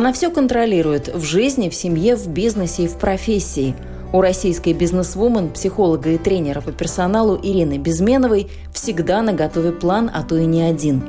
Она все контролирует в жизни, в семье, в бизнесе и в профессии. У российской бизнесвумен, психолога и тренера по персоналу Ирины Безменовой всегда на готове план, а то и не один.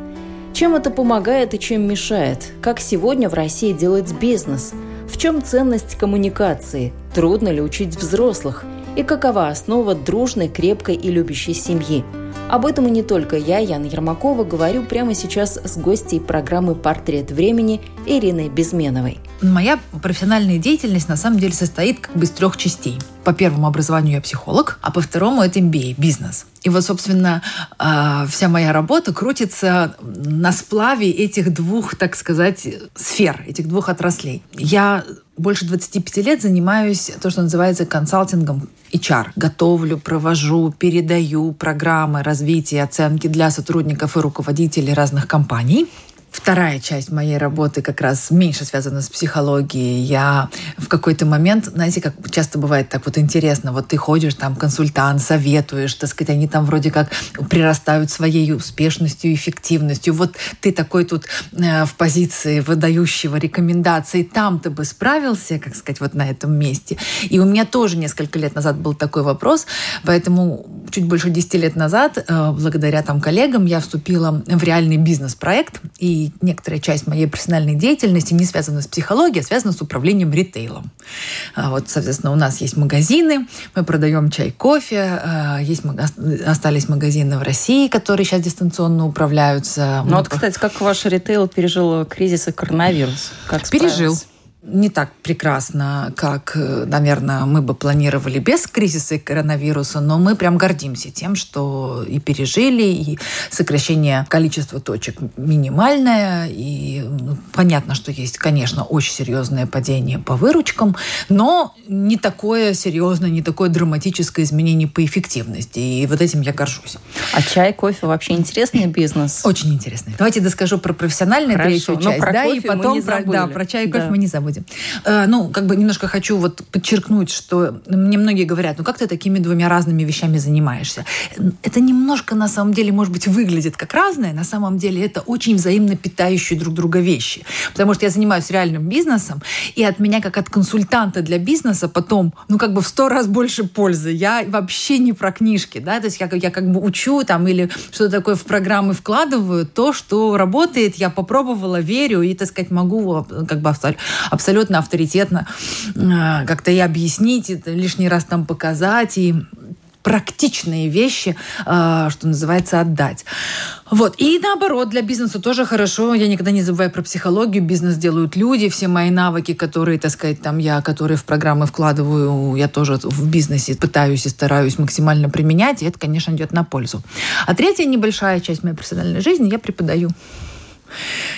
Чем это помогает и чем мешает? Как сегодня в России делать бизнес? В чем ценность коммуникации? Трудно ли учить взрослых? И какова основа дружной, крепкой и любящей семьи? Об этом и не только я, Яна Ермакова, говорю прямо сейчас с гостьей программы «Портрет времени» Ириной Безменовой. Моя профессиональная деятельность на самом деле состоит как бы из трех частей. По первому образованию я психолог, а по второму это MBA, бизнес. И вот, собственно, а, вся моя работа крутится на сплаве этих двух, так сказать, сфер, этих двух отраслей. Я больше 25 лет занимаюсь то, что называется консалтингом HR. Готовлю, провожу, передаю программы развития, оценки для сотрудников и руководителей разных компаний. Вторая часть моей работы как раз меньше связана с психологией. Я в какой-то момент, знаете, как часто бывает так вот интересно, вот ты ходишь там, консультант, советуешь, так сказать, они там вроде как прирастают своей успешностью, эффективностью. Вот ты такой тут э, в позиции выдающего рекомендаций, там ты бы справился, как сказать, вот на этом месте. И у меня тоже несколько лет назад был такой вопрос, поэтому чуть больше 10 лет назад, э, благодаря там коллегам, я вступила в реальный бизнес-проект, и некоторая часть моей профессиональной деятельности не связана с психологией, а связана с управлением ритейлом. А вот, соответственно, у нас есть магазины, мы продаем чай, кофе, а, есть, остались магазины в России, которые сейчас дистанционно управляются. Ну вот, кстати, как ваш ритейл пережил кризис и коронавирус? Как Пережил не так прекрасно, как, э, наверное, мы бы планировали без кризиса и коронавируса, но мы прям гордимся тем, что и пережили, и сокращение количества точек минимальное, и ну, понятно, что есть, конечно, очень серьезное падение по выручкам, но не такое серьезное, не такое драматическое изменение по эффективности, и вот этим я горжусь. А чай, кофе вообще интересный бизнес? Очень интересный. Давайте доскажу про профессиональную третью часть, да, и потом про, да, про чай и кофе да. мы не забудем будем. Э, ну, как бы немножко хочу вот подчеркнуть, что мне многие говорят, ну как ты такими двумя разными вещами занимаешься? Это немножко на самом деле, может быть, выглядит как разное, на самом деле это очень взаимно питающие друг друга вещи. Потому что я занимаюсь реальным бизнесом, и от меня, как от консультанта для бизнеса, потом, ну, как бы в сто раз больше пользы. Я вообще не про книжки, да, то есть я, я как бы учу там или что-то такое в программы вкладываю, то, что работает, я попробовала, верю и, так сказать, могу как бы абсолютно авторитетно э, как-то и объяснить, и лишний раз там показать, и практичные вещи, э, что называется, отдать. Вот. И наоборот, для бизнеса тоже хорошо. Я никогда не забываю про психологию. Бизнес делают люди. Все мои навыки, которые, так сказать, там я, которые в программы вкладываю, я тоже в бизнесе пытаюсь и стараюсь максимально применять. И это, конечно, идет на пользу. А третья небольшая часть моей профессиональной жизни я преподаю.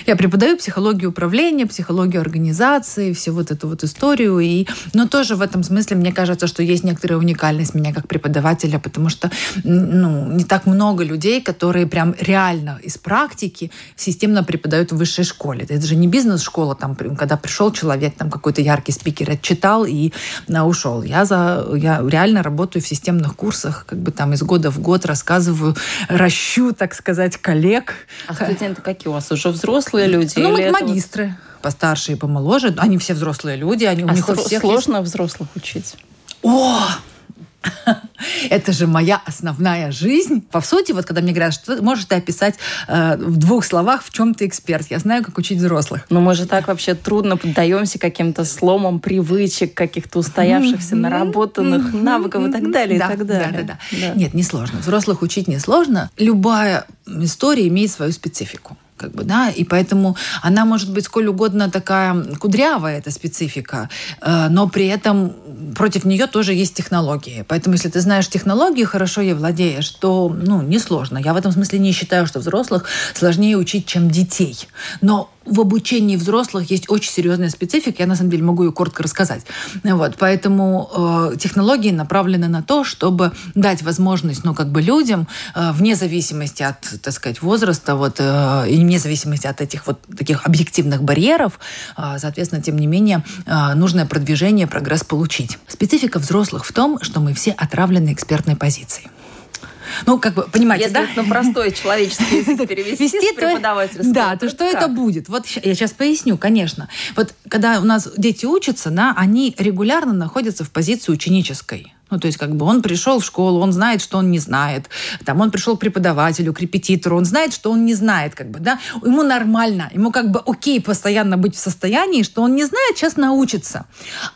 Я преподаю психологию управления, психологию организации, всю вот эту вот историю. И, но тоже в этом смысле мне кажется, что есть некоторая уникальность меня как преподавателя, потому что ну, не так много людей, которые прям реально из практики системно преподают в высшей школе. Это же не бизнес-школа, там, когда пришел человек, там какой-то яркий спикер отчитал и на, ушел. Я, за, я реально работаю в системных курсах, как бы там из года в год рассказываю, ращу, так сказать, коллег. А студенты какие у вас уже взрослые люди? Ну, мы магистры. Вот... Постарше и помоложе. Они все взрослые люди. Они, а у них у всех сложно есть... взрослых учить? О, это же моя основная жизнь. По сути, вот когда мне говорят, что можешь ты описать э, в двух словах, в чем ты эксперт. Я знаю, как учить взрослых. Но мы же так вообще трудно поддаемся каким-то сломам привычек, каких-то устоявшихся, наработанных навыков и так далее, да, и так далее. Да, да, да. да. Нет, не сложно. Взрослых учить не сложно. Любая история имеет свою специфику как бы, да, и поэтому она может быть сколь угодно такая кудрявая, эта специфика, э, но при этом против нее тоже есть технологии. Поэтому, если ты знаешь технологии, хорошо ей владеешь, то, ну, несложно. Я в этом смысле не считаю, что взрослых сложнее учить, чем детей. Но в обучении взрослых есть очень серьезная специфика. Я, на самом деле, могу ее коротко рассказать. Вот, поэтому э, технологии направлены на то, чтобы дать возможность, ну, как бы людям, э, вне зависимости от, так сказать, возраста, вот, э, и вне зависимости от этих вот таких объективных барьеров, э, соответственно, тем не менее, э, нужное продвижение, прогресс получить. Специфика взрослых в том, что мы все отравлены экспертной позицией. Ну, как бы, понимаете, Если да? это на простой человеческий язык перевести с преподавательского. Да, то что это будет? Вот я сейчас поясню, конечно. Вот когда у нас дети учатся, да, они регулярно находятся в позиции ученической. Ну, то есть, как бы он пришел в школу, он знает, что он не знает. Там он пришел к преподавателю, к репетитору, он знает, что он не знает, как бы, да. Ему нормально, ему как бы окей постоянно быть в состоянии, что он не знает, сейчас научится.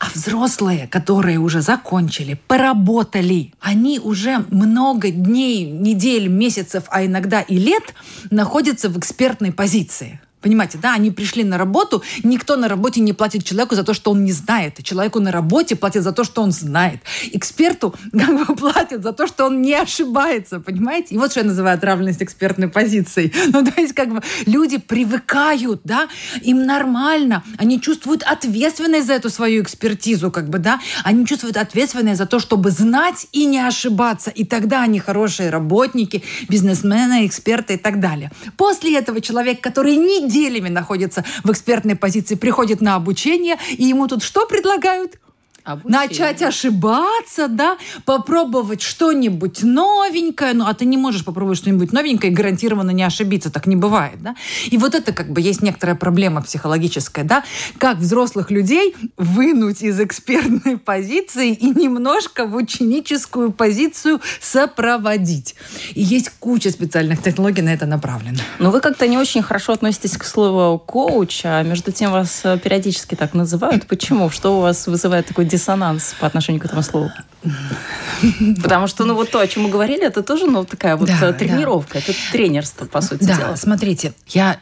А взрослые, которые уже закончили, поработали, они уже много дней, недель, месяцев, а иногда и лет находятся в экспертной позиции. Понимаете, да, они пришли на работу, никто на работе не платит человеку за то, что он не знает. Человеку на работе платят за то, что он знает. Эксперту как бы платят за то, что он не ошибается, понимаете? И вот что я называю отравленность экспертной позицией. Ну, то есть как бы люди привыкают, да, им нормально, они чувствуют ответственность за эту свою экспертизу, как бы, да, они чувствуют ответственность за то, чтобы знать и не ошибаться, и тогда они хорошие работники, бизнесмены, эксперты и так далее. После этого человек, который не неделями находится в экспертной позиции, приходит на обучение, и ему тут что предлагают? Обучение. начать ошибаться, да, попробовать что-нибудь новенькое, ну, а ты не можешь попробовать что-нибудь новенькое и гарантированно не ошибиться, так не бывает, да. И вот это как бы есть некоторая проблема психологическая, да, как взрослых людей вынуть из экспертной позиции и немножко в ученическую позицию сопроводить. И есть куча специальных технологий на это направлено. Но вы как-то не очень хорошо относитесь к слову коуч, а между тем вас периодически так называют. Почему? Что у вас вызывает такой диссонанс по отношению к этому слову? Потому что, ну, вот то, о чем мы говорили, это тоже, ну, такая вот да, тренировка, да. это тренерство, по сути да, дела. смотрите, я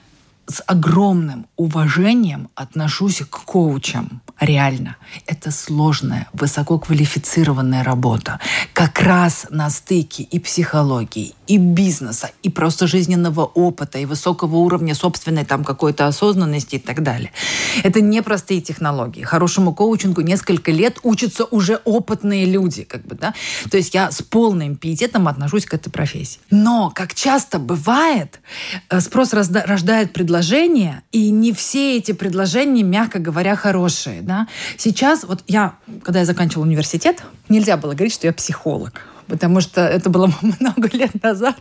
с огромным уважением отношусь к коучам. Реально. Это сложная, высококвалифицированная работа. Как раз на стыке и психологии, и бизнеса, и просто жизненного опыта, и высокого уровня собственной там какой-то осознанности и так далее. Это непростые технологии. Хорошему коучингу несколько лет учатся уже опытные люди. Как бы, да? То есть я с полным пиететом отношусь к этой профессии. Но, как часто бывает, э, спрос рождает предложение и не все эти предложения, мягко говоря, хорошие. Да? Сейчас, вот я, когда я заканчивала университет, нельзя было говорить, что я психолог потому что это было много лет назад.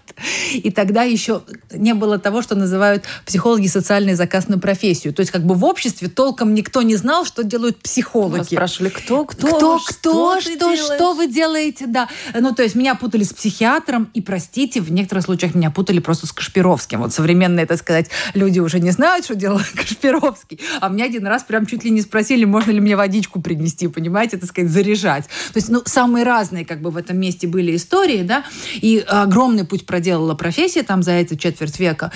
И тогда еще не было того, что называют психологи социальный заказ на профессию. То есть как бы в обществе толком никто не знал, что делают психологи. Вас спрашивали, кто, кто, кто, кто, что, что, что вы делаете, да. Ну, то есть меня путали с психиатром, и, простите, в некоторых случаях меня путали просто с Кашпировским. Вот современные, так сказать, люди уже не знают, что делает Кашпировский. А меня один раз прям чуть ли не спросили, можно ли мне водичку принести, понимаете, так сказать, заряжать. То есть, ну, самые разные как бы в этом месте были истории, да, и огромный путь проделала профессия там за эти четверть века.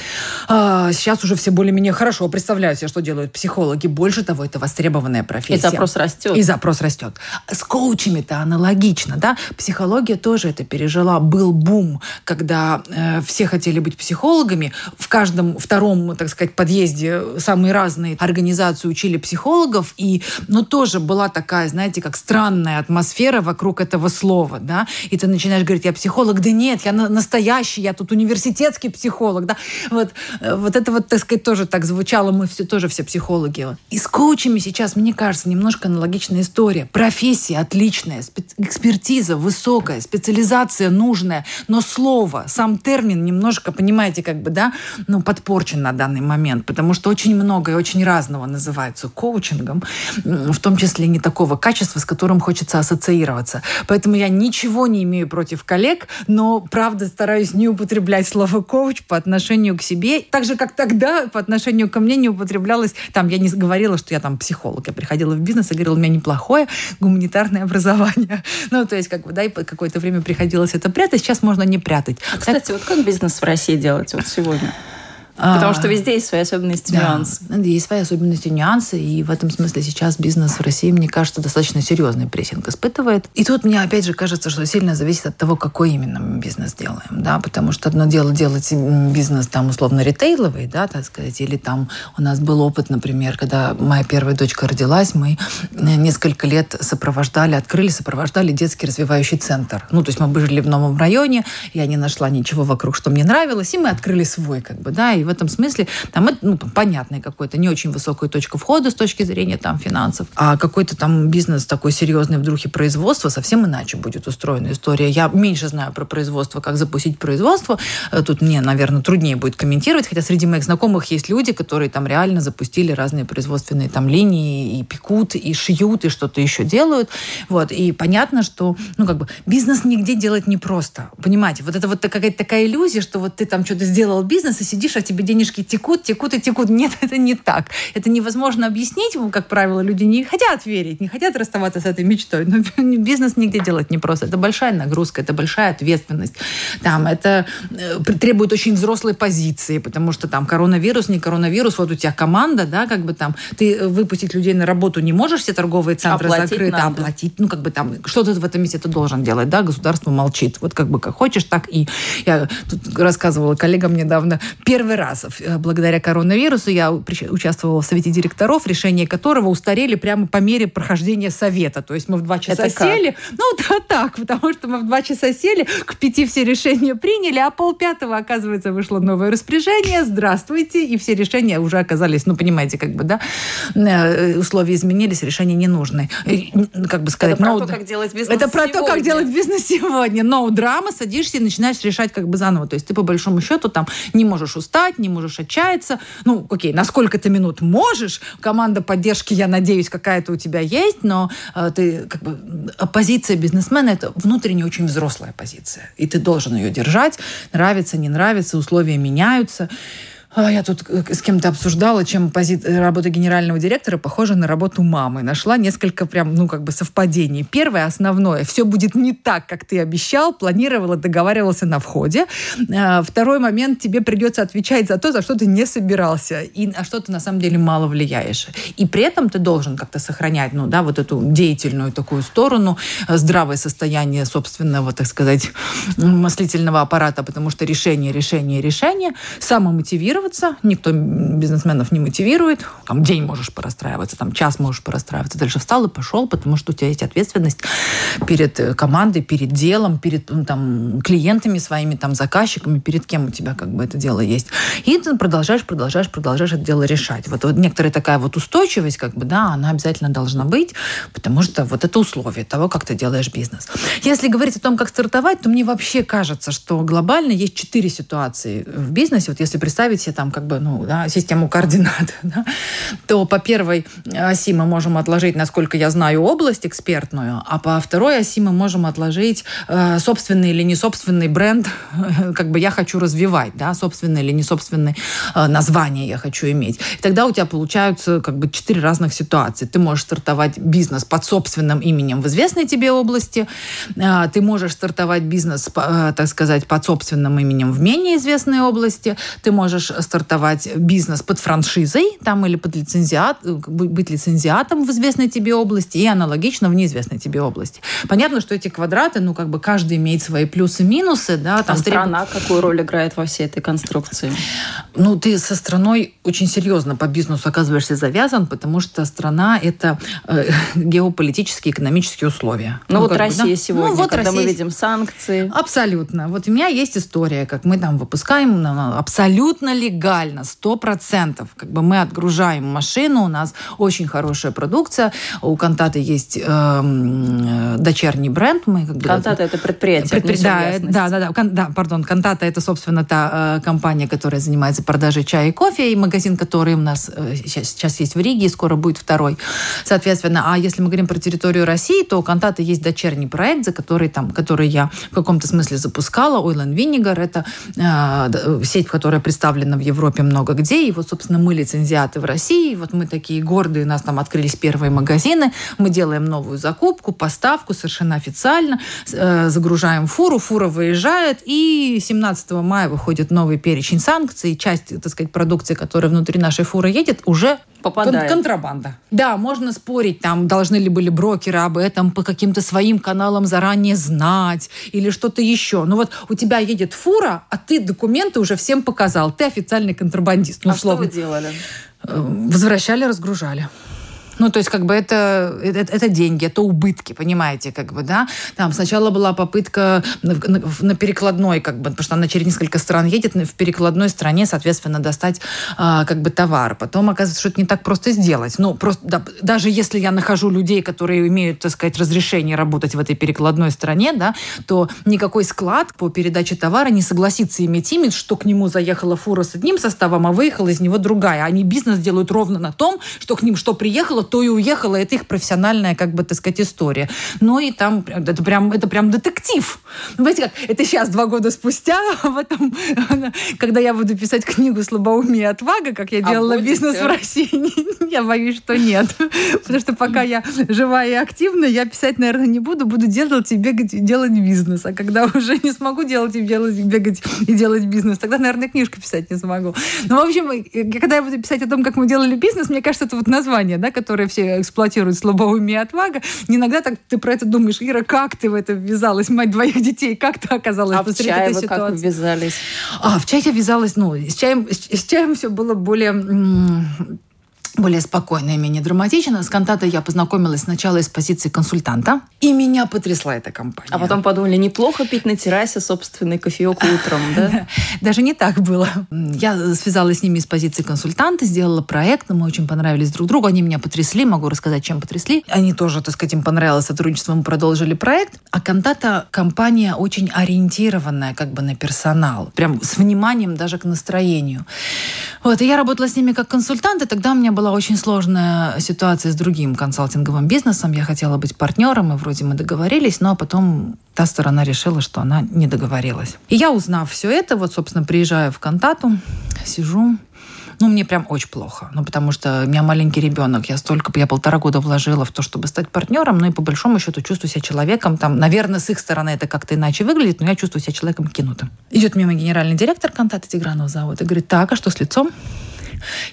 А, сейчас уже все более-менее хорошо представляют себе, что делают психологи. Больше того, это востребованная профессия. И запрос растет. И запрос растет. С коучами-то аналогично, да. Психология тоже это пережила. Был бум, когда э, все хотели быть психологами. В каждом втором, так сказать, подъезде самые разные организации учили психологов. И, ну, тоже была такая, знаете, как странная атмосфера вокруг этого слова, да. И ты начинаешь говорить, я психолог, да нет, я настоящий, я тут университетский психолог, да, вот, э, вот это вот, так сказать, тоже так звучало, мы все тоже все психологи. И с коучами сейчас, мне кажется, немножко аналогичная история. Профессия отличная, экспертиза высокая, специализация нужная, но слово, сам термин немножко, понимаете, как бы, да, ну, подпорчен на данный момент, потому что очень много и очень разного называется коучингом, в том числе не такого качества, с которым хочется ассоциироваться. Поэтому я ничего не имею против коллег, но, правда, стараюсь не употреблять слово «коуч» по отношению к себе. Так же, как тогда по отношению ко мне не употреблялось, там, я не говорила, что я там психолог. Я приходила в бизнес и говорила, у меня неплохое гуманитарное образование. Ну, то есть, как бы, да, и какое-то время приходилось это прятать, сейчас можно не прятать. А, кстати, так... вот как бизнес в России делать вот сегодня? Потому что везде есть свои особенности, да, нюансы. Есть свои особенности, нюансы, и в этом смысле сейчас бизнес в России, мне кажется, достаточно серьезный прессинг испытывает. И тут мне, опять же, кажется, что сильно зависит от того, какой именно мы бизнес делаем, да, потому что одно дело делать бизнес там условно ритейловый, да, так сказать, или там у нас был опыт, например, когда моя первая дочка родилась, мы несколько лет сопровождали, открыли, сопровождали детский развивающий центр. Ну, то есть мы жили в новом районе, я не нашла ничего вокруг, что мне нравилось, и мы открыли свой, как бы, да, и в этом смысле там это, ну, понятный какой-то, не очень высокая точка входа с точки зрения там финансов, а какой-то там бизнес такой серьезный в духе производства совсем иначе будет устроена история. Я меньше знаю про производство, как запустить производство. Э, тут мне, наверное, труднее будет комментировать, хотя среди моих знакомых есть люди, которые там реально запустили разные производственные там линии и пекут, и шьют, и что-то еще делают. Вот. И понятно, что, ну, как бы, бизнес нигде делать непросто. Понимаете, вот это вот какая-то такая иллюзия, что вот ты там что-то сделал бизнес и сидишь, а тебе денежки текут, текут и текут. Нет, это не так. Это невозможно объяснить, как правило, люди не хотят верить, не хотят расставаться с этой мечтой. Но бизнес нигде делать непросто. Это большая нагрузка, это большая ответственность. Там это э, требует очень взрослой позиции, потому что там коронавирус, не коронавирус, вот у тебя команда, да, как бы там ты э, выпустить людей на работу не можешь, все торговые центры оплатить закрыты, надо. оплатить, ну как бы там что-то в этом месте ты должен делать, да, государство молчит. Вот как бы как хочешь, так и. Я тут рассказывала коллегам недавно, первый раз э, благодаря коронавирусу я участвовала в совете директоров, решения которого устарели прямо по мере прохождения совета. То есть мы в два часа Это сели, как? ну да, так, потому что мы в два часа сели, к пяти все решения приняли, а полпятого, оказывается, вышло новое распоряжение, здравствуйте, и все решения уже оказались, ну понимаете, как бы, да, э, условия изменились, решения не нужны. Как бы сказать, Это про no, то, как делать бизнес Это про то, как делать бизнес сегодня. Но драма, садишься и начинаешь решать как бы заново. То есть ты по большому счету там не можешь устать, не можешь отчаяться. Ну, окей, на сколько-то минут можешь. Команда поддержки, я надеюсь, какая-то у тебя есть, но э, ты как бы позиция бизнесмена это внутренне очень взрослая позиция. И ты должен ее держать. Нравится, не нравится, условия меняются. А, я тут э, с кем-то обсуждала, чем пози... работа генерального директора похожа на работу мамы. Нашла несколько прям, ну, как бы совпадений. Первое, основное, все будет не так, как ты обещал, планировал договаривался на входе. А, второй момент, тебе придется отвечать за то, за что ты не собирался, и на что ты на самом деле мало влияешь. И при этом ты должен как-то сохранять, ну, да, вот эту деятельную такую сторону, э, здравое состояние собственного, так сказать, мыслительного аппарата, потому что решение, решение, решение, самомотивировать мотивироваться, никто бизнесменов не мотивирует. Там день можешь порастраиваться, там час можешь порастраиваться. Дальше встал и пошел, потому что у тебя есть ответственность перед э, командой, перед делом, перед ну, там, клиентами своими, там, заказчиками, перед кем у тебя как бы это дело есть. И ты продолжаешь, продолжаешь, продолжаешь это дело решать. Вот, вот некоторая такая вот устойчивость, как бы, да, она обязательно должна быть, потому что вот это условие того, как ты делаешь бизнес. Если говорить о том, как стартовать, то мне вообще кажется, что глобально есть четыре ситуации в бизнесе. Вот если представить оси там как бы, ну, да, систему координат, да, то по первой оси мы можем отложить, насколько я знаю, область экспертную, а по второй оси мы можем отложить э, собственный или не собственный бренд, как бы я хочу развивать, да, собственное или не собственное э, название я хочу иметь. И тогда у тебя получаются как бы четыре разных ситуации. Ты можешь стартовать бизнес под собственным именем в известной тебе области, э, ты можешь стартовать бизнес, э, так сказать, под собственным именем в менее известной области, ты можешь стартовать бизнес под франшизой там или под лицензиат, быть лицензиатом в известной тебе области и аналогично в неизвестной тебе области. Понятно, что эти квадраты, ну, как бы каждый имеет свои плюсы-минусы, да. Там а страна треб... какую роль играет во всей этой конструкции? Ну, ты со страной очень серьезно по бизнесу оказываешься завязан, потому что страна – это э, геополитические, экономические условия. Ну, ну вот Россия бы, да? сегодня, ну, вот когда Россия... мы видим санкции. Абсолютно. Вот у меня есть история, как мы там выпускаем абсолютно легально, сто процентов. Как бы мы отгружаем машину, у нас очень хорошая продукция, у Кантата есть э, дочерний бренд. Мы, как Кантата это предприятие. Предпри... Да, да, да, да, кон... да, пардон, Кантата это, собственно, та э, компания, которая занимается продажей чая и кофе, и магазин, который у нас э, сейчас, сейчас есть в Риге, и скоро будет второй. Соответственно, а если мы говорим про территорию России, то у Кантата есть дочерний проект, за который, там, который я в каком-то смысле запускала, Oil and Vinegar, это э, сеть, которая представлена в Европе много где. И вот, собственно, мы лицензиаты в России. Вот мы такие гордые, у нас там открылись первые магазины. Мы делаем новую закупку, поставку совершенно официально. Э, загружаем фуру, фура выезжает. И 17 мая выходит новый перечень санкций. Часть, так сказать, продукции, которая внутри нашей фуры едет, уже попадает. контрабанда. Да, можно спорить, там должны ли были брокеры об этом по каким-то своим каналам заранее знать или что-то еще. Но вот у тебя едет фура, а ты документы уже всем показал. Ты официальный контрабандист. Ну, а условно. что вы делали? Э, возвращали, разгружали. Ну, то есть, как бы это, это, это деньги, это убытки, понимаете, как бы, да. Там сначала была попытка на, на, на перекладной, как бы, потому что она через несколько стран едет, в перекладной стране, соответственно, достать а, как бы товар. Потом оказывается, что это не так просто сделать. Ну, просто да, даже если я нахожу людей, которые имеют, так сказать, разрешение работать в этой перекладной стране, да, то никакой склад по передаче товара не согласится иметь имидж, что к нему заехала фура с одним составом, а выехала из него другая. Они бизнес делают ровно на том, что к ним что приехало, то и уехала. Это их профессиональная, как бы, так сказать, история. Ну и там это прям, это прям детектив. Знаете как, это сейчас, два года спустя, в этом, когда я буду писать книгу «Слабоумие и отвага», как я а делала а бизнес в России, я боюсь, что нет. Потому что пока я жива и активна, я писать, наверное, не буду, буду делать и бегать и делать бизнес. А когда уже не смогу делать и делать, бегать и делать бизнес, тогда, наверное, книжку писать не смогу. Ну, в общем, когда я буду писать о том, как мы делали бизнес, мне кажется, это вот название, да, которое которые все эксплуатируют слабоумие и отвага, иногда так ты про это думаешь, Ира, как ты в это ввязалась, мать двоих детей, как ты оказалась а посреди в чай этой ситуации? как ввязались? А, в чай я ввязалась, ну, с чаем, с, с чаем все было более более спокойно и менее драматично. С кантатой я познакомилась сначала из позиции консультанта, и меня потрясла эта компания. А потом подумали, неплохо пить на террасе собственный кофеек утром, да? Даже не так было. Я связалась с ними из позиции консультанта, сделала проект, мы очень понравились друг другу, они меня потрясли, могу рассказать, чем потрясли. Они тоже, так сказать, им понравилось сотрудничество, мы продолжили проект. А Кантата компания очень ориентированная как бы на персонал, прям с вниманием даже к настроению. Вот, и я работала с ними как консультант, и тогда у меня была очень сложная ситуация с другим консалтинговым бизнесом. Я хотела быть партнером, и вроде мы договорились, но потом та сторона решила, что она не договорилась. И я, узнав все это, вот, собственно, приезжаю в Кантату, сижу, ну, мне прям очень плохо. Ну, потому что у меня маленький ребенок. Я столько, я полтора года вложила в то, чтобы стать партнером. Ну, и по большому счету чувствую себя человеком. Там, наверное, с их стороны это как-то иначе выглядит, но я чувствую себя человеком кинутым. Идет мимо генеральный директор контакта Тигранова завода и говорит, так, а что с лицом?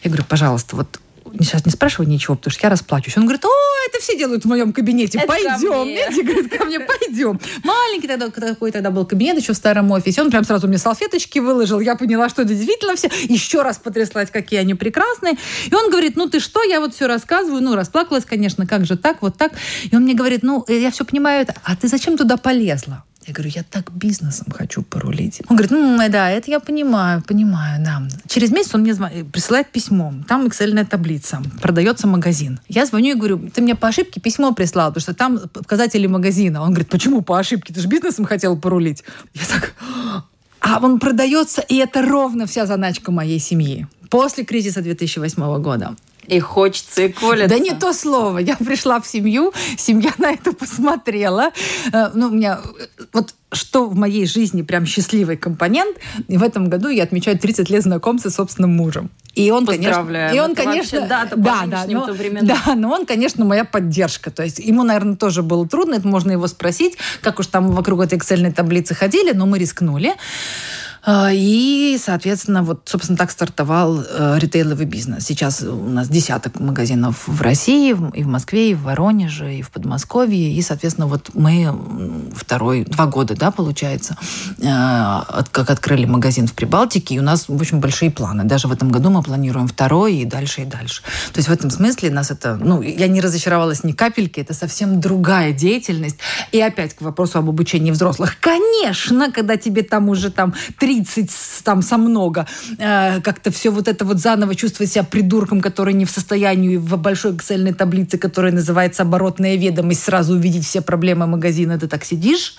Я говорю, пожалуйста, вот сейчас не спрашивай ничего, потому что я расплачусь. Он говорит, о, это все делают в моем кабинете, это пойдем. Видите, говорит, ко мне пойдем. Маленький тогда, какой тогда был кабинет еще в старом офисе. Он прям сразу мне салфеточки выложил. Я поняла, что это действительно все. Еще раз потряслась, какие они прекрасные. И он говорит, ну ты что, я вот все рассказываю. Ну, расплакалась, конечно, как же так, вот так. И он мне говорит, ну, я все понимаю, а ты зачем туда полезла? Я говорю, я так бизнесом хочу порулить. Он говорит, ну, да, это я понимаю, понимаю, да. Через месяц он мне звонит, присылает письмо. Там excel таблица. Продается магазин. Я звоню и говорю, ты мне по ошибке письмо прислал, потому что там показатели магазина. Он говорит, почему по ошибке? Ты же бизнесом хотел порулить. Я так, а он продается, и это ровно вся заначка моей семьи. После кризиса 2008 года. И хочется, и колется. Да не то слово. Я пришла в семью, семья на это посмотрела. Э, ну, у меня вот что в моей жизни прям счастливый компонент. И в этом году я отмечаю 30 лет знакомства с собственным мужем. И он, конечно, и он, это конечно, вообще, да, да, да, но, да, но он, конечно, моя поддержка. То есть ему, наверное, тоже было трудно, это можно его спросить, как уж там вокруг этой Excel таблицы ходили, но мы рискнули. А, и, соответственно, вот, собственно, так стартовал э, ритейловый бизнес. Сейчас у нас десяток магазинов в России, и в Москве, и в Воронеже, и в Подмосковье. И, соответственно, вот мы второй, два года, да, получается, э, как открыли магазин в Прибалтике, и у нас, в общем, большие планы. Даже в этом году мы планируем второй и дальше, и дальше. То есть в этом смысле нас это, ну, я не разочаровалась ни капельки, это совсем другая деятельность. И опять к вопросу об обучении взрослых. Конечно, когда тебе там уже там три 30 там со много, э, как-то все вот это вот заново чувствовать себя придурком, который не в состоянии в большой excel таблице, которая называется оборотная ведомость, сразу увидеть все проблемы магазина, ты так сидишь,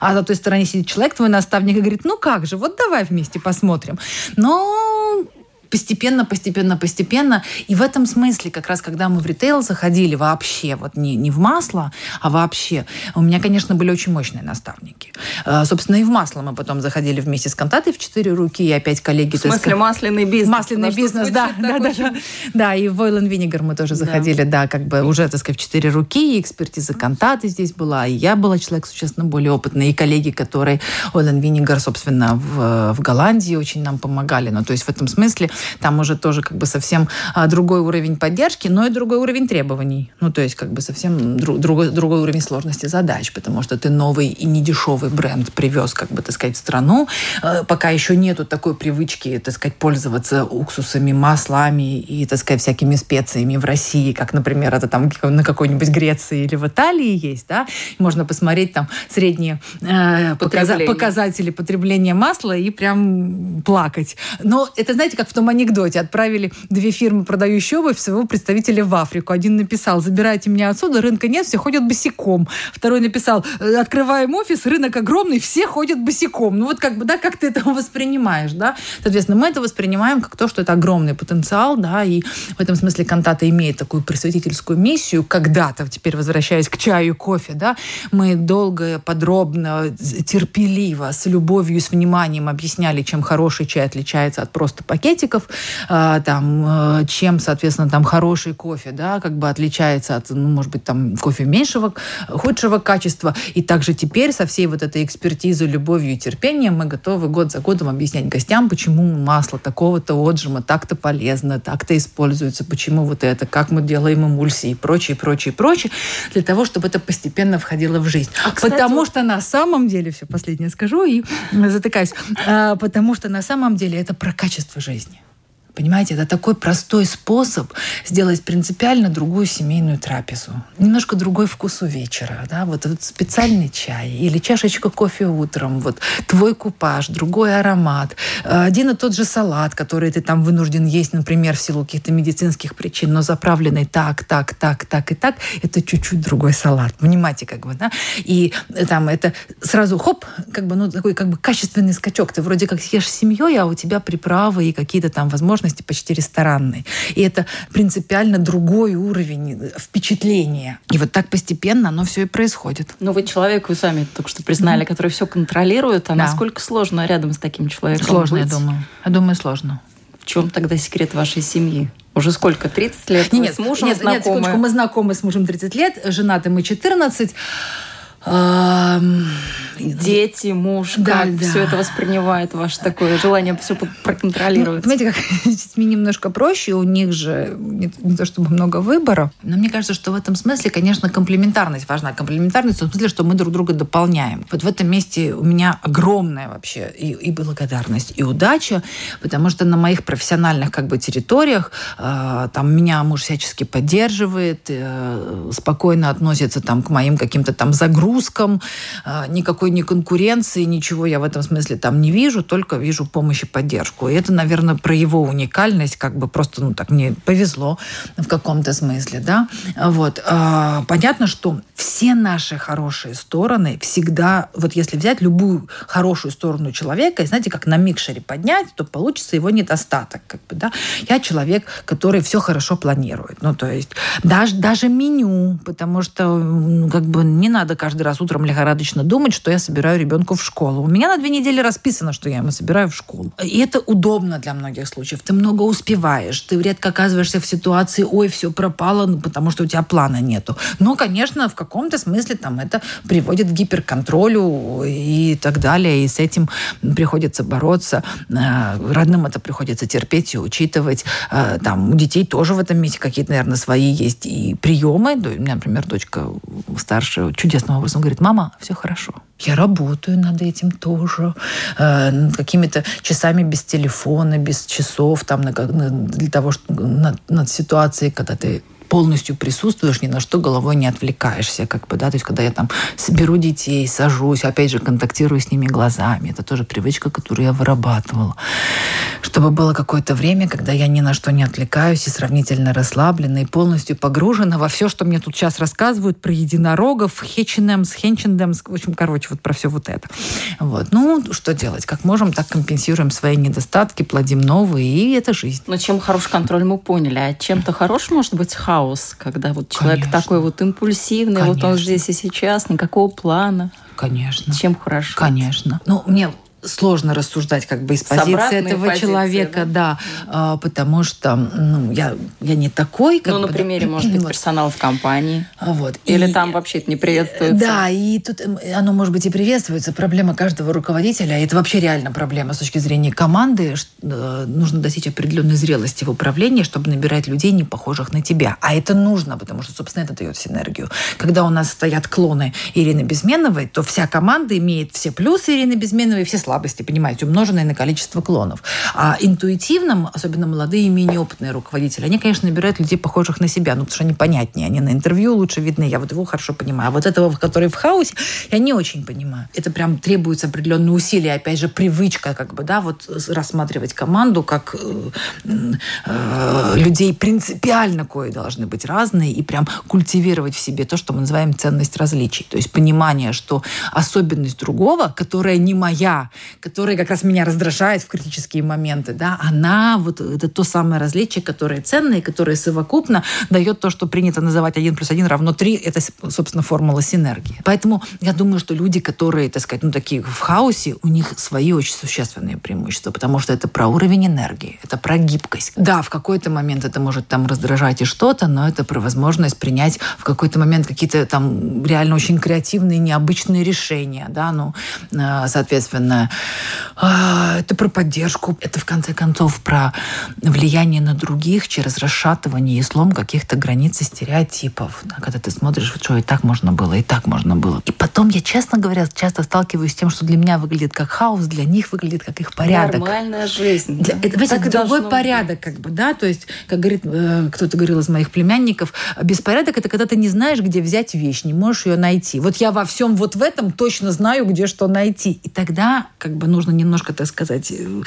а на той стороне сидит человек, твой наставник, и говорит, ну как же, вот давай вместе посмотрим. Но постепенно, постепенно, постепенно. И в этом смысле, как раз когда мы в ритейл заходили вообще, вот не, не в масло, а вообще, у меня, конечно, были очень мощные наставники. Э, собственно, и в масло мы потом заходили вместе с Кантатой в четыре руки, и опять коллеги... В смысле, масляный бизнес? Масляный бизнес, да, да, да, да. Да, и в and Vinegar мы тоже заходили, да, да как бы уже, так сказать, в четыре руки, и экспертиза Кантаты здесь была, и я была человек существенно более опытный, и коллеги, которые and Vinegar, собственно, в, в Голландии очень нам помогали. Ну, то есть в этом смысле там уже тоже как бы совсем а, другой уровень поддержки, но и другой уровень требований. Ну, то есть как бы совсем друг, другой, другой уровень сложности задач, потому что ты новый и недешевый бренд привез, как бы, так сказать, в страну. Э, пока еще нету такой привычки, так сказать, пользоваться уксусами, маслами и, так сказать, всякими специями в России, как, например, это там на какой-нибудь Греции или в Италии есть, да. Можно посмотреть там средние э, показатели потребления масла и прям плакать. Но это, знаете, как в том анекдоте. Отправили две фирмы, продающие обувь, своего представителя в Африку. Один написал, забирайте меня отсюда, рынка нет, все ходят босиком. Второй написал, «Э, открываем офис, рынок огромный, все ходят босиком. Ну вот как бы, да, как ты это воспринимаешь, да? Соответственно, мы это воспринимаем как то, что это огромный потенциал, да, и в этом смысле Кантата имеет такую просветительскую миссию когда-то, теперь возвращаясь к чаю и кофе, да, мы долго, подробно, терпеливо, с любовью, с вниманием объясняли, чем хороший чай отличается от просто пакетиков, а, там, э, чем, соответственно, там хороший кофе, да, как бы отличается от, ну, может быть, там кофе меньшего, худшего качества. И также теперь со всей вот этой экспертизой, любовью и терпением мы готовы год за годом объяснять гостям, почему масло такого-то отжима так-то полезно, так-то используется, почему вот это, как мы делаем эмульсии и прочее, прочее, прочее, для того, чтобы это постепенно входило в жизнь. А, кстати, потому что на самом деле, все последнее скажу и затыкаюсь, а, потому что на самом деле это про качество жизни. Понимаете, это такой простой способ сделать принципиально другую семейную трапезу. Немножко другой вкус у вечера. Да? Вот этот специальный чай или чашечка кофе утром, вот твой купаж, другой аромат, один и тот же салат, который ты там вынужден есть, например, в силу каких-то медицинских причин, но заправленный так, так, так, так и так, это чуть-чуть другой салат. Понимаете, как бы, да? И там это сразу хоп, как бы, ну, такой как бы качественный скачок. Ты вроде как съешь с семьей, а у тебя приправы и какие-то там возможности возможности почти ресторанной. И это принципиально другой уровень впечатления. И вот так постепенно оно все и происходит. Ну, вы человек, вы сами только что признали, mm-hmm. который все контролирует. А да. насколько сложно рядом с таким человеком Сложно, быть? я думаю. Я думаю, сложно. В чем тогда секрет вашей семьи? Уже сколько? 30 лет? Нет, с мужем нет, знакомы? Нет, секундочку, мы знакомы с мужем 30 лет, женаты мы 14. Дети, муж, да, как да. все это воспринимает, ваше такое желание все проконтролировать? Ну, знаете, как с детьми немножко проще, у них же не, не то чтобы много выбора, но мне кажется, что в этом смысле, конечно, комплементарность важна. Комплементарность в том смысле, что мы друг друга дополняем. Вот в этом месте у меня огромная вообще и, и благодарность, и удача, потому что на моих профессиональных как бы территориях э, там меня муж всячески поддерживает, э, спокойно относится там к моим каким-то там загрузкам, русском, а, никакой не конкуренции, ничего я в этом смысле там не вижу, только вижу помощь и поддержку. И это, наверное, про его уникальность, как бы просто, ну так, мне повезло в каком-то смысле, да. Вот. А, понятно, что все наши хорошие стороны всегда, вот если взять любую хорошую сторону человека, и знаете, как на микшере поднять, то получится его недостаток, как бы, да. Я человек, который все хорошо планирует, ну, то есть даже, даже меню, потому что, ну, как бы не надо каждый раз утром лихорадочно думать, что я собираю ребенка в школу. У меня на две недели расписано, что я ему собираю в школу. И это удобно для многих случаев. Ты много успеваешь, ты редко оказываешься в ситуации, ой, все пропало, ну, потому что у тебя плана нету. Но, конечно, в каком-то смысле там это приводит к гиперконтролю и так далее, и с этим приходится бороться. Э, родным это приходится терпеть и учитывать. Э, там у детей тоже в этом месте какие-то, наверное, свои есть и приемы. У меня, например, дочка старшая чудесным образом он говорит, мама, все хорошо. Я работаю над этим тоже, э, какими-то часами без телефона, без часов, там, на, на, для того, чтобы над, над ситуацией, когда ты полностью присутствуешь, ни на что головой не отвлекаешься, как бы, да, то есть когда я там соберу детей, сажусь, опять же, контактирую с ними глазами, это тоже привычка, которую я вырабатывала, чтобы было какое-то время, когда я ни на что не отвлекаюсь и сравнительно расслаблена и полностью погружена во все, что мне тут сейчас рассказывают про единорогов, Хеченемс, Хенчендемс, в общем, короче, вот про все вот это. Вот. Ну, что делать? Как можем, так компенсируем свои недостатки, плодим новые, и это жизнь. Но чем хороший контроль, мы поняли. А чем-то хорош может быть хаос, когда вот человек Конечно. такой вот импульсивный, Конечно. вот он здесь и сейчас, никакого плана. Конечно. Чем хорошо? Конечно. Ну, мне сложно рассуждать как бы из позиции этого позиции, человека, да, да потому что ну, я, я не такой. Как ну, бы, на примере, да, может быть, вот. персонал в компании. Вот. Или и, там вообще это не приветствуется. Да, и тут эм, оно, может быть, и приветствуется. Проблема каждого руководителя, это вообще реально проблема с точки зрения команды. Э, нужно достичь определенной зрелости в управлении, чтобы набирать людей, не похожих на тебя. А это нужно, потому что, собственно, это дает синергию. Когда у нас стоят клоны Ирины Безменовой, то вся команда имеет все плюсы Ирины Безменовой, все слабости, понимаете, умноженные на количество клонов. А интуитивным, особенно молодые и менее опытные руководители, они, конечно, набирают людей, похожих на себя, ну, потому что они понятнее, они на интервью лучше видны, я вот его хорошо понимаю. А вот этого, который в хаосе, я не очень понимаю. Это прям требуется определенные усилия, опять же, привычка, как бы, да, вот рассматривать команду как э, э, людей принципиально кое должны быть разные и прям культивировать в себе то, что мы называем ценность различий. То есть понимание, что особенность другого, которая не моя, которая как раз меня раздражает в критические моменты, да, она вот это то самое различие, которое ценное, которое совокупно дает то, что принято называть 1 плюс 1 равно 3, это, собственно, формула синергии. Поэтому я думаю, что люди, которые, так сказать, ну, такие в хаосе, у них свои очень существенные преимущества, потому что это про уровень энергии, это про гибкость. Да, в какой-то момент это может там раздражать и что-то, но это про возможность принять в какой-то момент какие-то там реально очень креативные, необычные решения, да, ну, э, соответственно, а, это про поддержку, это в конце концов про влияние на других через расшатывание и слом каких-то границ и стереотипов. Да, когда ты смотришь, что и так можно было, и так можно было. И потом я, честно говоря, часто сталкиваюсь с тем, что для меня выглядит как хаос, для них выглядит как их порядок. Нормальная жизнь. Для, это, это другой порядок, быть. как бы, да, то есть, как говорит э, кто-то говорил из моих племянников, беспорядок это когда ты не знаешь, где взять вещь, не можешь ее найти. Вот я во всем вот в этом точно знаю, где что найти. И тогда, как бы, нужно немножко, так сказать, э,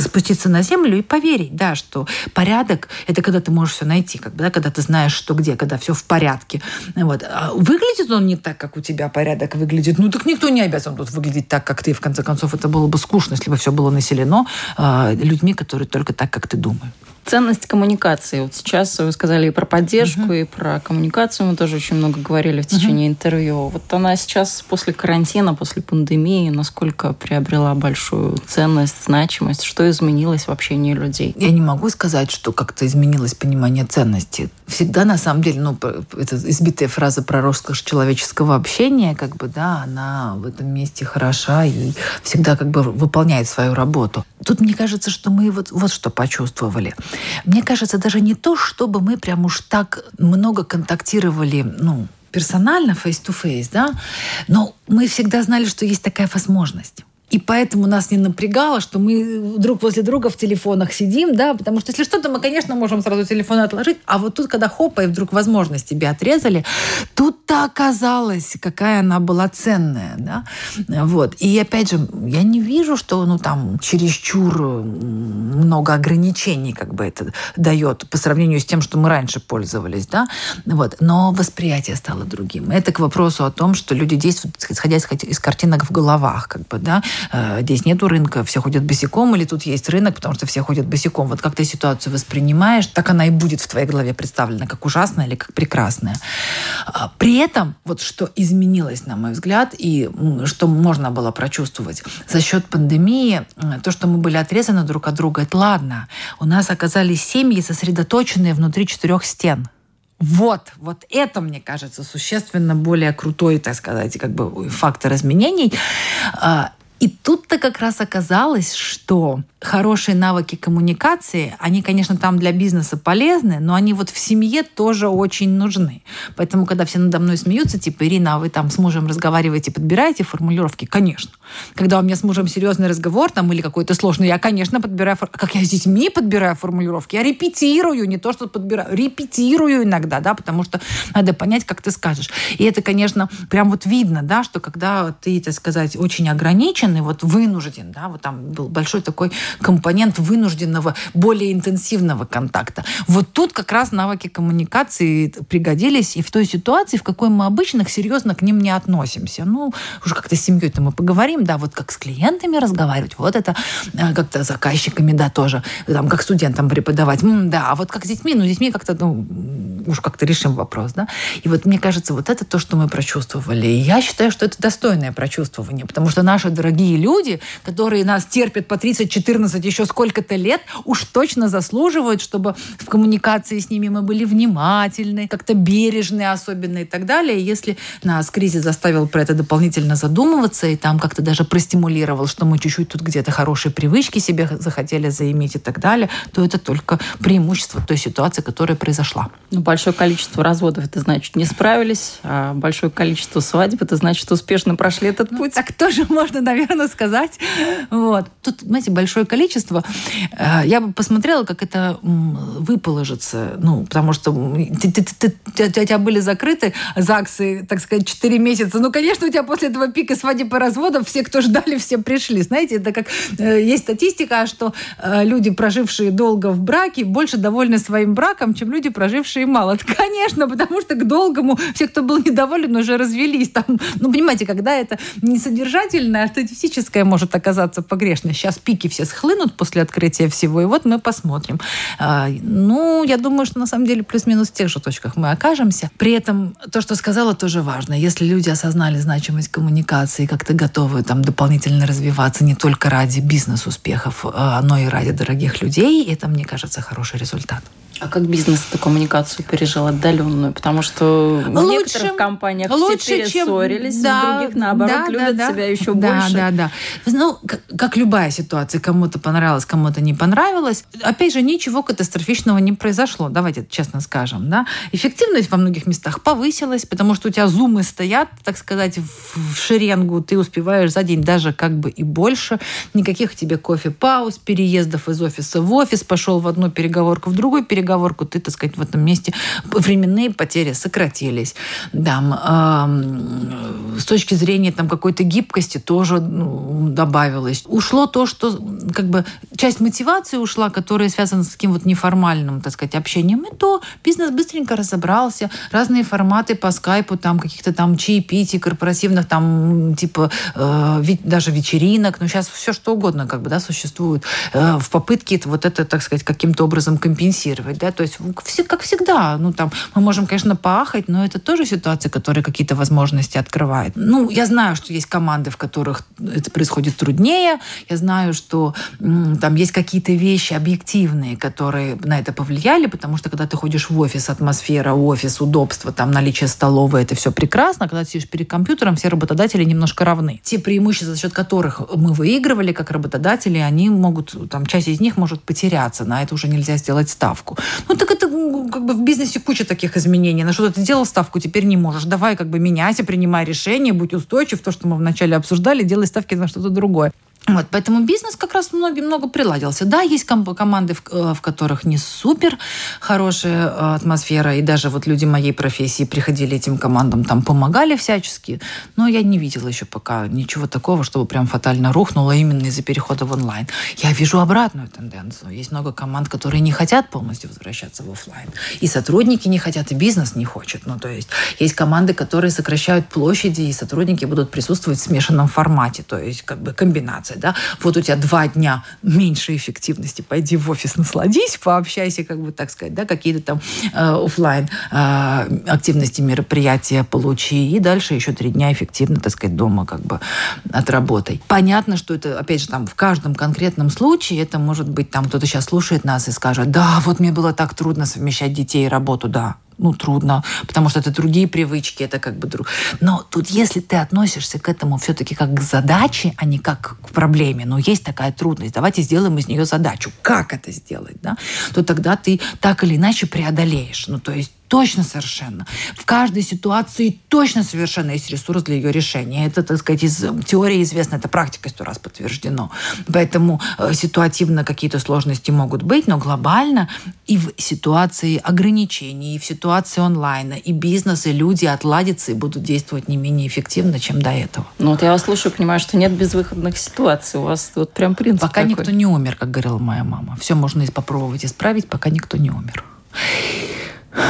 спуститься на землю и поверить, да, что порядок – это когда ты можешь все найти, когда, когда ты знаешь, что где, когда все в порядке. Вот. А выглядит он не так, как у тебя порядок выглядит. Ну, так никто не обязан тут выглядеть так, как ты. В конце концов, это было бы скучно, если бы все было населено э, людьми, которые только так, как ты думаешь. Ценность коммуникации. Вот сейчас вы сказали и про поддержку, угу. и про коммуникацию. Мы тоже очень много говорили в течение угу. интервью. Вот она сейчас после карантина, после пандемии, насколько приобрела большую ценность, значимость? Что изменилось в общении людей? Я не могу сказать, что как-то изменилось понимание ценности. Всегда, на самом деле, ну, это избитая фраза про роскошь человеческого общения, как бы, да, она в этом месте хороша и всегда как бы выполняет свою работу. Тут мне кажется, что мы вот, вот что почувствовали – мне кажется, даже не то, чтобы мы прям уж так много контактировали, ну, персонально, face-to-face, да, но мы всегда знали, что есть такая возможность. И поэтому нас не напрягало, что мы друг возле друга в телефонах сидим, да, потому что если что-то, мы, конечно, можем сразу телефон отложить, а вот тут, когда хопа, и вдруг возможность тебе отрезали, тут-то оказалось, какая она была ценная, да, вот. И опять же, я не вижу, что, ну, там, чересчур много ограничений, как бы это дает по сравнению с тем, что мы раньше пользовались, да, вот. Но восприятие стало другим. Это к вопросу о том, что люди действуют, исходя из картинок в головах, как бы, да, здесь нету рынка, все ходят босиком, или тут есть рынок, потому что все ходят босиком. Вот как ты ситуацию воспринимаешь, так она и будет в твоей голове представлена, как ужасная или как прекрасная. А, при этом, вот что изменилось, на мой взгляд, и что можно было прочувствовать, за счет пандемии, то, что мы были отрезаны друг от друга, это ладно. У нас оказались семьи, сосредоточенные внутри четырех стен. Вот, вот это, мне кажется, существенно более крутой, так сказать, как бы фактор изменений. И тут-то как раз оказалось, что хорошие навыки коммуникации, они, конечно, там для бизнеса полезны, но они вот в семье тоже очень нужны. Поэтому, когда все надо мной смеются, типа, Ирина, а вы там с мужем разговариваете, подбираете формулировки? Конечно. Когда у меня с мужем серьезный разговор там или какой-то сложный, я, конечно, подбираю... Как я с детьми подбираю формулировки? Я репетирую, не то, что подбираю, репетирую иногда, да, потому что надо понять, как ты скажешь. И это, конечно, прям вот видно, да, что когда ты, так сказать, очень ограничен и вот вынужден, да, вот там был большой такой компонент вынужденного, более интенсивного контакта. Вот тут как раз навыки коммуникации пригодились и в той ситуации, в какой мы обычно серьезно к ним не относимся. Ну, уже как-то с семьей-то мы поговорим, да, вот как с клиентами разговаривать, вот это э, как-то заказчиками, да, тоже, там, как студентам преподавать, М, да, а вот как с детьми, ну, с детьми как-то, ну, уж как-то решим вопрос, да. И вот мне кажется, вот это то, что мы прочувствовали. И я считаю, что это достойное прочувствование, потому что наши дорогие люди, которые нас терпят по 30, 14, еще сколько-то лет, уж точно заслуживают, чтобы в коммуникации с ними мы были внимательны, как-то бережны особенно и так далее. Если нас кризис заставил про это дополнительно задумываться и там как-то даже простимулировал, что мы чуть-чуть тут где-то хорошие привычки себе захотели заиметь и так далее, то это только преимущество той ситуации, которая произошла. Ну, большое количество разводов, это значит, не справились, а большое количество свадеб, это значит, успешно прошли этот ну, путь. Так тоже можно, наверное, сказать. Вот. Тут, знаете, большое количество. Э, я бы посмотрела, как это выположится. Ну, потому что у тебя были закрыты ЗАГСы, так сказать, 4 месяца. Ну, конечно, у тебя после этого пика свадеб и разводов все, кто ждали, все пришли. Знаете, это как э, есть статистика, что э, люди, прожившие долго в браке, больше довольны своим браком, чем люди, прожившие мало. Конечно, потому что к долгому все, кто был недоволен, уже развелись. Там, ну, понимаете, когда это не содержательное, а статистическое может оказаться погрешно. Сейчас пики все схлынут после открытия всего, и вот мы посмотрим. А, ну, я думаю, что на самом деле плюс-минус в тех же точках мы окажемся. При этом то, что сказала, тоже важно. Если люди осознали значимость коммуникации, как-то готовы там дополнительно развиваться не только ради бизнес-успехов, а, но и ради дорогих людей, это, мне кажется, хороший результат. А как бизнес эту коммуникацию пережил отдаленную? Потому что в лучше, некоторых компаниях лучше, все перессорились, да, в других, наоборот, да, любят да, себя еще да, больше. Да, да, да. Ну, как, как любая ситуация, кому-то понравилось, кому-то не понравилось. Опять же, ничего катастрофичного не произошло, давайте честно скажем. Да? Эффективность во многих местах повысилась, потому что у тебя зумы стоят, так сказать, в шеренгу, ты успеваешь за день даже как бы и больше. Никаких тебе кофе-пауз, переездов из офиса в офис, пошел в одну переговорку, в другую переговорку переговорку, ты, так сказать, в этом месте временные потери сократились. Да, э, с точки зрения там какой-то гибкости тоже ну, добавилось. Ушло то, что как бы часть мотивации ушла, которая связана с таким вот неформальным, так сказать, общением. И то бизнес быстренько разобрался. Разные форматы по скайпу, там каких-то там чаепитий корпоративных, там типа э, даже вечеринок. Ну, сейчас все что угодно как бы, да, существует э, в попытке вот это, так сказать, каким-то образом компенсировать да, то есть как всегда, ну там мы можем, конечно, поахать, но это тоже ситуация, которая какие-то возможности открывает. Ну, я знаю, что есть команды, в которых это происходит труднее, я знаю, что там есть какие-то вещи объективные, которые на это повлияли, потому что когда ты ходишь в офис, атмосфера, офис, удобство, там наличие столовой, это все прекрасно, когда ты сидишь перед компьютером, все работодатели немножко равны. Те преимущества, за счет которых мы выигрывали как работодатели, они могут, там, часть из них может потеряться, на это уже нельзя сделать ставку. Ну, так это как бы в бизнесе куча таких изменений. На что ты делал ставку, теперь не можешь. Давай как бы меняйся, принимай решение, будь устойчив. То, что мы вначале обсуждали, делай ставки на что-то другое. Вот, поэтому бизнес как раз много, много приладился. Да, есть команды, в, э, в которых не супер хорошая э, атмосфера, и даже вот люди моей профессии приходили этим командам, там помогали всячески, но я не видела еще пока ничего такого, чтобы прям фатально рухнуло именно из-за перехода в онлайн. Я вижу обратную тенденцию. Есть много команд, которые не хотят полностью возвращаться в офлайн. И сотрудники не хотят, и бизнес не хочет. Ну, то есть есть команды, которые сокращают площади, и сотрудники будут присутствовать в смешанном формате, то есть как бы комбинация да, вот у тебя два дня меньше эффективности, пойди в офис, насладись, пообщайся, как бы так сказать, да, какие-то там э, офлайн э, активности, мероприятия получи, и дальше еще три дня эффективно, так сказать, дома как бы отработай. Понятно, что это, опять же, там в каждом конкретном случае это может быть, там кто-то сейчас слушает нас и скажет, да, вот мне было так трудно совмещать детей и работу, да, ну, трудно, потому что это другие привычки, это как бы друг. Но тут, если ты относишься к этому все-таки как к задаче, а не как к проблеме, но есть такая трудность, давайте сделаем из нее задачу. Как это сделать, да? То тогда ты так или иначе преодолеешь. Ну, то есть Точно совершенно. В каждой ситуации точно совершенно есть ресурс для ее решения. Это, так сказать, из теории известно, это практикой сто раз подтверждено. Поэтому э, ситуативно какие-то сложности могут быть, но глобально и в ситуации ограничений, и в ситуации онлайна, и бизнес, и люди отладятся и будут действовать не менее эффективно, чем до этого. Ну вот я вас слушаю, понимаю, что нет безвыходных ситуаций. У вас вот прям принцип Пока такой. никто не умер, как говорила моя мама. Все можно попробовать исправить, пока никто не умер.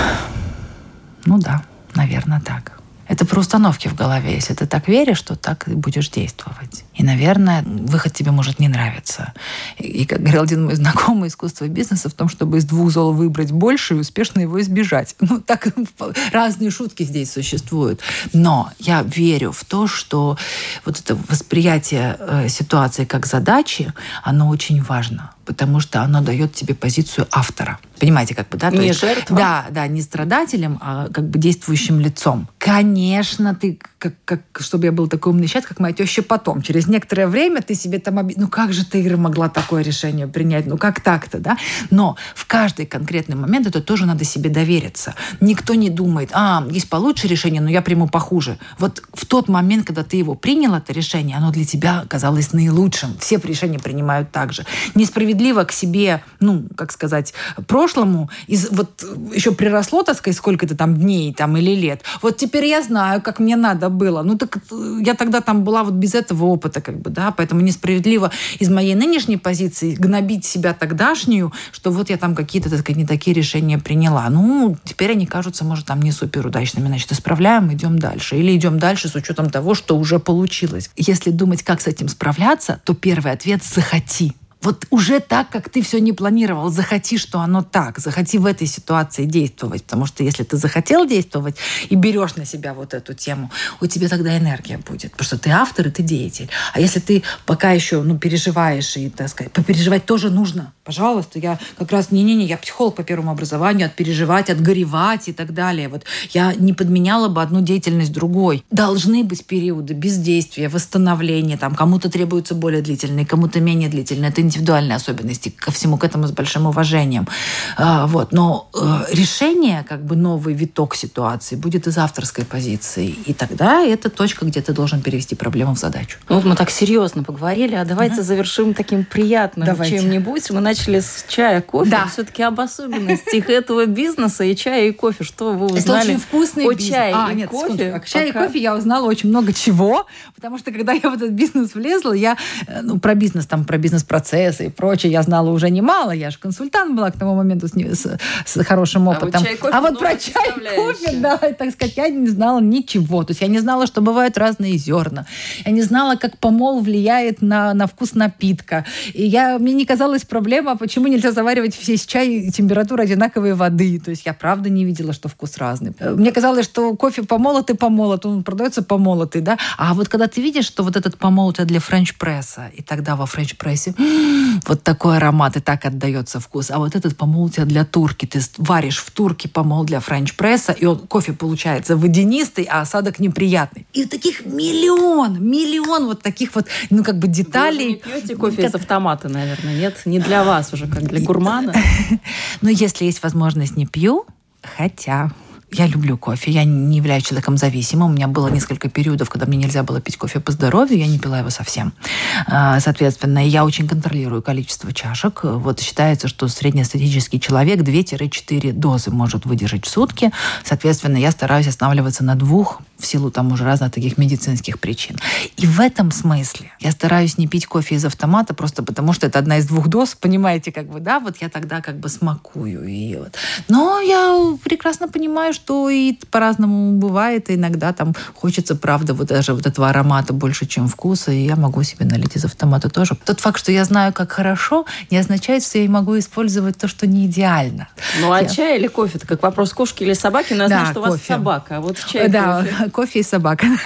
Ну да, наверное, так. Это про установки в голове. Если ты так веришь, то так и будешь действовать. И, наверное, выход тебе может не нравиться. И, как говорил один мой знакомый, искусство бизнеса в том, чтобы из двух зол выбрать больше и успешно его избежать. Ну, так разные шутки здесь существуют. Но я верю в то, что вот это восприятие э, ситуации как задачи, оно очень важно потому что оно дает тебе позицию автора. Понимаете, как бы, да? То не есть, жертва. Да, да, не страдателем, а как бы действующим лицом. Конечно, ты, как, как, чтобы я был такой умный сейчас, как моя теща потом. Через некоторое время ты себе там... Об... Ну как же ты, Ира, могла такое решение принять? Ну как так-то, да? Но в каждый конкретный момент это тоже надо себе довериться. Никто не думает, а, есть получше решение, но я приму похуже. Вот в тот момент, когда ты его принял, это решение, оно для тебя оказалось наилучшим. Все решения принимают так же. Несправедливо справедливо к себе, ну, как сказать, прошлому, из, вот еще приросло, так сказать, сколько-то там дней там или лет. Вот теперь я знаю, как мне надо было. Ну, так я тогда там была вот без этого опыта, как бы, да, поэтому несправедливо из моей нынешней позиции гнобить себя тогдашнюю, что вот я там какие-то, так сказать, не такие решения приняла. Ну, теперь они кажутся, может, там не супер удачными. Значит, исправляем, идем дальше. Или идем дальше с учетом того, что уже получилось. Если думать, как с этим справляться, то первый ответ – захоти. Вот уже так, как ты все не планировал, захоти, что оно так, захоти в этой ситуации действовать, потому что если ты захотел действовать и берешь на себя вот эту тему, у тебя тогда энергия будет, потому что ты автор и ты деятель. А если ты пока еще ну, переживаешь и, так сказать, попереживать тоже нужно, пожалуйста, я как раз, не-не-не, я психолог по первому образованию, отпереживать, отгоревать и так далее. Вот я не подменяла бы одну деятельность другой. Должны быть периоды бездействия, восстановления, там кому-то требуются более длительные, кому-то менее длительные. Это индивидуальные особенности, ко всему к этому с большим уважением. А, вот. Но э, решение, как бы новый виток ситуации будет из авторской позиции. И тогда это точка, где ты должен перевести проблему в задачу. Ну, вот мы так серьезно поговорили, а давайте ага. завершим таким приятным давайте. чем-нибудь. Мы начали с чая, кофе. Да. Все-таки об особенностях этого бизнеса и чая, и кофе. Что вы узнали? Это очень вкусный о бизнес. чае а, и нет, кофе? О чае и кофе я узнала очень много чего, потому что когда я в этот бизнес влезла, я э, ну, про бизнес, там, про бизнес-процесс, процессы и прочее я знала уже немало. Я же консультант была к тому моменту с, с, с хорошим опытом. А, вот, а вот про чай кофе, да, так сказать, я не знала ничего. То есть я не знала, что бывают разные зерна. Я не знала, как помол влияет на, на вкус напитка. И я, мне не казалась проблема, почему нельзя заваривать весь чай и температура одинаковой воды. То есть я правда не видела, что вкус разный. Мне казалось, что кофе помолотый помолот, он продается помолотый, да. А вот когда ты видишь, что вот этот помолотый для френч-пресса, и тогда во френч-прессе вот такой аромат и так отдается вкус. А вот этот помол у тебя для турки. Ты варишь в турке помол для френч-пресса, и он, кофе получается водянистый, а осадок неприятный. И таких миллион, миллион вот таких вот, ну, как бы деталей. Вы не пьете кофе как... из автомата, наверное, нет? Не для вас уже, как для гурмана? Ну, если есть возможность, не пью, хотя я люблю кофе, я не являюсь человеком зависимым. У меня было несколько периодов, когда мне нельзя было пить кофе по здоровью, я не пила его совсем. А, соответственно, я очень контролирую количество чашек. Вот считается, что среднестатистический человек 2-4 дозы может выдержать в сутки. Соответственно, я стараюсь останавливаться на двух в силу там уже разных таких медицинских причин. И в этом смысле я стараюсь не пить кофе из автомата просто потому, что это одна из двух доз, понимаете, как бы, да, вот я тогда как бы смакую. Вот. Но я прекрасно понимаю, что и по-разному бывает, и иногда там хочется, правда, вот даже вот этого аромата больше, чем вкуса, и я могу себе налить из автомата тоже. Тот факт, что я знаю, как хорошо, не означает, что я могу использовать то, что не идеально. Ну, а я... чай или кофе? Это как вопрос кошки или собаки, но я да, знаю, что кофе. у вас собака, а вот чай Да, кофе. кофе и собака.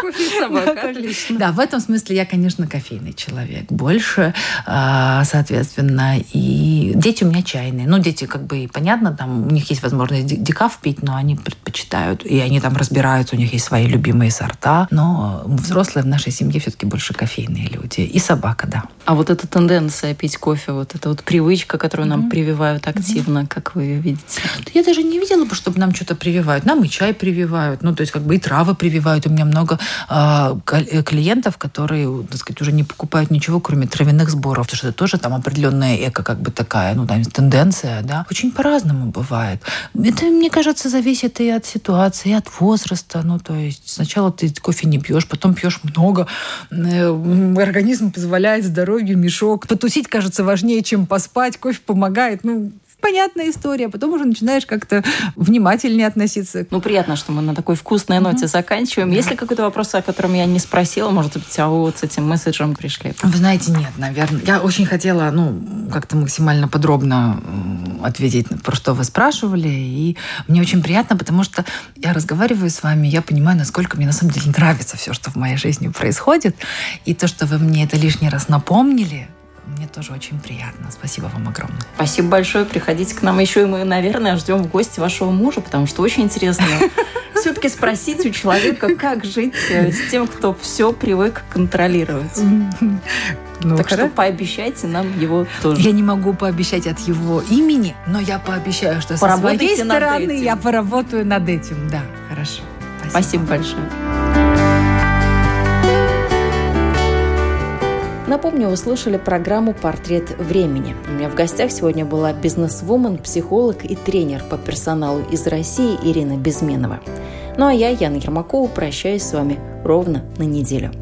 Кофе и собака, отлично. Да, в этом смысле я, конечно, кофейный человек. Больше, а, соответственно, и дети у меня чайные. Ну, дети, как бы, понятно, там у них есть возможность декаф пить, но они предпочитают, и они там разбираются, у них есть свои любимые сорта. Но взрослые в нашей семье все-таки больше кофейные люди. И собака, да. А вот эта тенденция пить кофе, вот эта вот привычка, которую нам mm-hmm. прививают активно, mm-hmm. как вы ее видите? Я даже не видела бы, чтобы нам что-то прививают. Нам и чай прививают, ну, то есть как бы и травы прививают. У меня много а, э, клиентов, которые, так сказать, уже не покупают ничего, кроме травяных сборов, потому что это тоже там определенная эко как бы такая, ну, там, тенденция, да. Очень по-разному бывает. Это, мне кажется, зависит и от ситуации, и от возраста. Ну, то есть сначала ты кофе не пьешь, потом пьешь много, э, организм позволяет здоровью мешок. Потусить кажется важнее, чем поспать. Кофе помогает. Ну, понятная история. Потом уже начинаешь как-то внимательнее относиться. Ну, приятно, что мы на такой вкусной ноте mm-hmm. заканчиваем. Да. Есть ли какой-то вопрос, о котором я не спросила? Может быть, а вы вот с этим месседжем пришли? Вы знаете, нет, наверное. Я очень хотела, ну, как-то максимально подробно ответить, про что вы спрашивали. И мне очень приятно, потому что я разговариваю с вами, я понимаю, насколько мне на самом деле нравится все, что в моей жизни происходит. И то, что вы мне это лишний раз напомнили, мне тоже очень приятно. Спасибо вам огромное. Спасибо большое. Приходите к нам еще, и мы, наверное, ждем в гости вашего мужа, потому что очень интересно все-таки спросить у человека, как жить э, с тем, кто все привык контролировать. Ну, так хорошо. что пообещайте нам его тоже. Я не могу пообещать от его имени, но я пообещаю, что со своей стороны я поработаю над этим. Да, хорошо. Спасибо, Спасибо большое. Напомню, вы слушали программу «Портрет времени». У меня в гостях сегодня была бизнесвумен, психолог и тренер по персоналу из России Ирина Безменова. Ну а я, Яна Ермакова, прощаюсь с вами ровно на неделю.